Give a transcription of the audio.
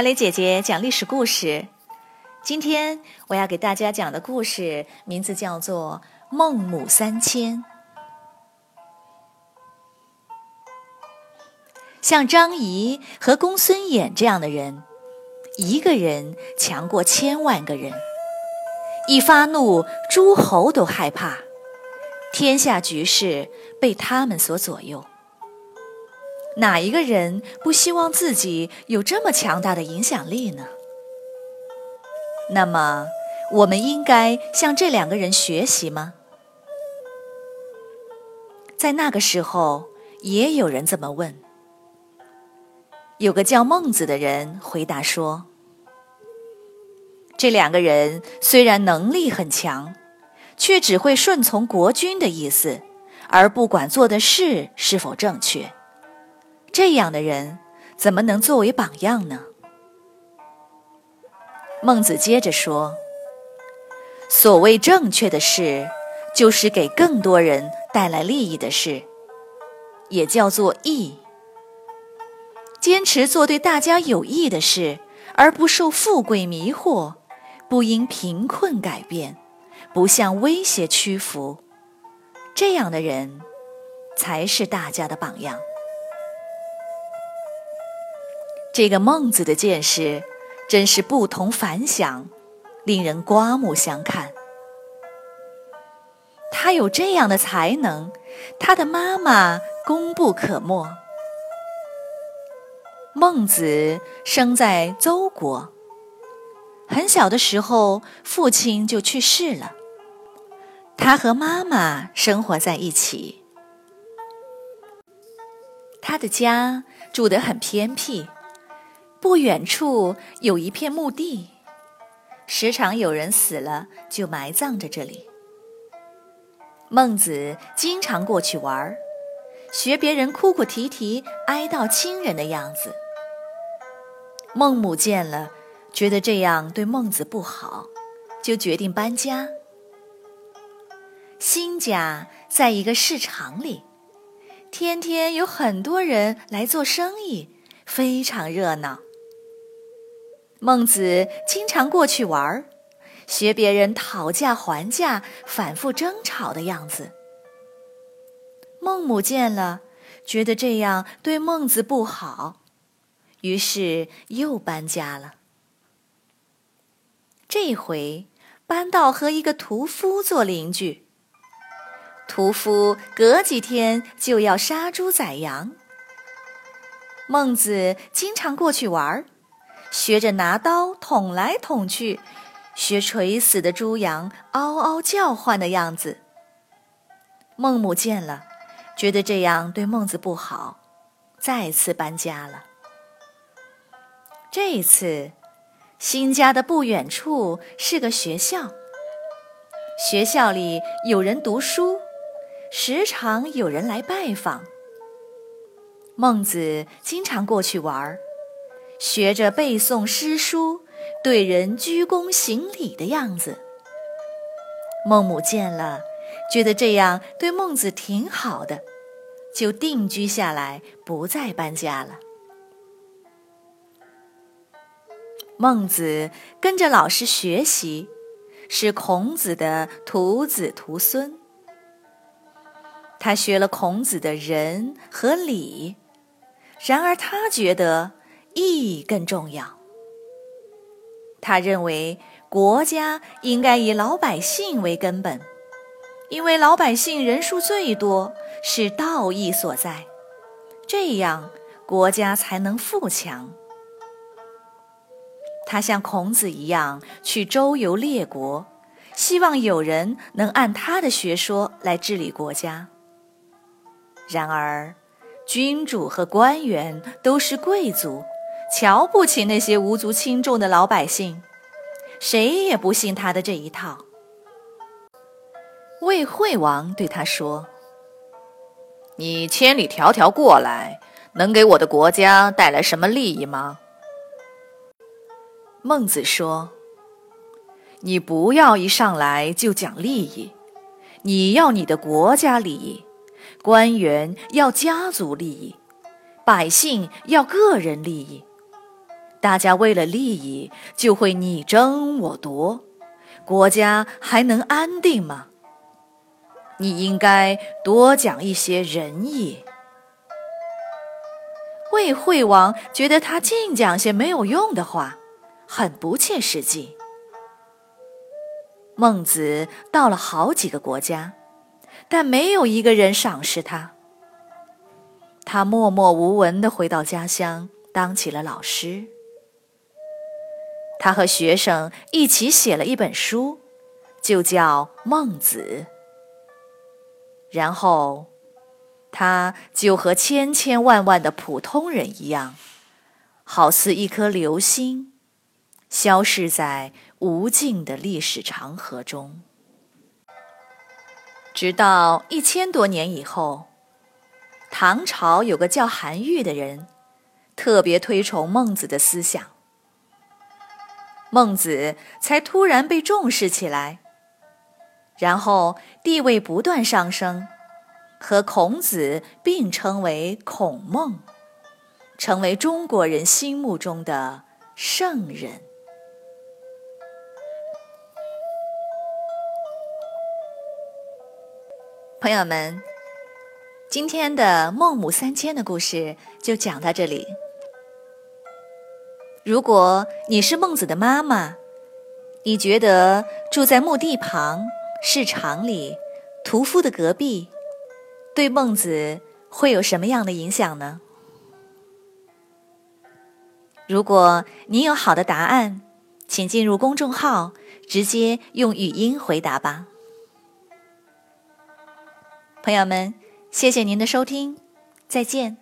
小磊姐姐讲历史故事。今天我要给大家讲的故事名字叫做《孟母三迁》。像张仪和公孙衍这样的人，一个人强过千万个人。一发怒，诸侯都害怕，天下局势被他们所左右。哪一个人不希望自己有这么强大的影响力呢？那么，我们应该向这两个人学习吗？在那个时候，也有人这么问。有个叫孟子的人回答说：“这两个人虽然能力很强，却只会顺从国君的意思，而不管做的事是否正确。”这样的人怎么能作为榜样呢？孟子接着说：“所谓正确的事，就是给更多人带来利益的事，也叫做义。坚持做对大家有益的事，而不受富贵迷惑，不因贫困改变，不向威胁屈服，这样的人才是大家的榜样。”这个孟子的见识真是不同凡响，令人刮目相看。他有这样的才能，他的妈妈功不可没。孟子生在邹国，很小的时候父亲就去世了，他和妈妈生活在一起。他的家住得很偏僻。不远处有一片墓地，时常有人死了就埋葬在这里。孟子经常过去玩儿，学别人哭哭啼啼哀悼亲人的样子。孟母见了，觉得这样对孟子不好，就决定搬家。新家在一个市场里，天天有很多人来做生意，非常热闹。孟子经常过去玩儿，学别人讨价还价、反复争吵的样子。孟母见了，觉得这样对孟子不好，于是又搬家了。这回搬到和一个屠夫做邻居。屠夫隔几天就要杀猪宰羊，孟子经常过去玩儿。学着拿刀捅来捅去，学垂死的猪羊嗷嗷叫唤的样子。孟母见了，觉得这样对孟子不好，再次搬家了。这一次，新家的不远处是个学校，学校里有人读书，时常有人来拜访。孟子经常过去玩儿。学着背诵诗书，对人鞠躬行礼的样子。孟母见了，觉得这样对孟子挺好的，就定居下来，不再搬家了。孟子跟着老师学习，是孔子的徒子徒孙。他学了孔子的仁和礼，然而他觉得。义更重要。他认为国家应该以老百姓为根本，因为老百姓人数最多，是道义所在，这样国家才能富强。他像孔子一样去周游列国，希望有人能按他的学说来治理国家。然而，君主和官员都是贵族。瞧不起那些无足轻重的老百姓，谁也不信他的这一套。魏惠王对他说：“你千里迢迢过来，能给我的国家带来什么利益吗？”孟子说：“你不要一上来就讲利益，你要你的国家利益，官员要家族利益，百姓要个人利益。”大家为了利益就会你争我夺，国家还能安定吗？你应该多讲一些仁义。魏惠王觉得他净讲些没有用的话，很不切实际。孟子到了好几个国家，但没有一个人赏识他。他默默无闻地回到家乡，当起了老师。他和学生一起写了一本书，就叫《孟子》。然后，他就和千千万万的普通人一样，好似一颗流星，消逝在无尽的历史长河中。直到一千多年以后，唐朝有个叫韩愈的人，特别推崇孟子的思想。孟子才突然被重视起来，然后地位不断上升，和孔子并称为孔孟，成为中国人心目中的圣人。朋友们，今天的孟母三迁的故事就讲到这里。如果你是孟子的妈妈，你觉得住在墓地旁、市场里、屠夫的隔壁，对孟子会有什么样的影响呢？如果你有好的答案，请进入公众号，直接用语音回答吧。朋友们，谢谢您的收听，再见。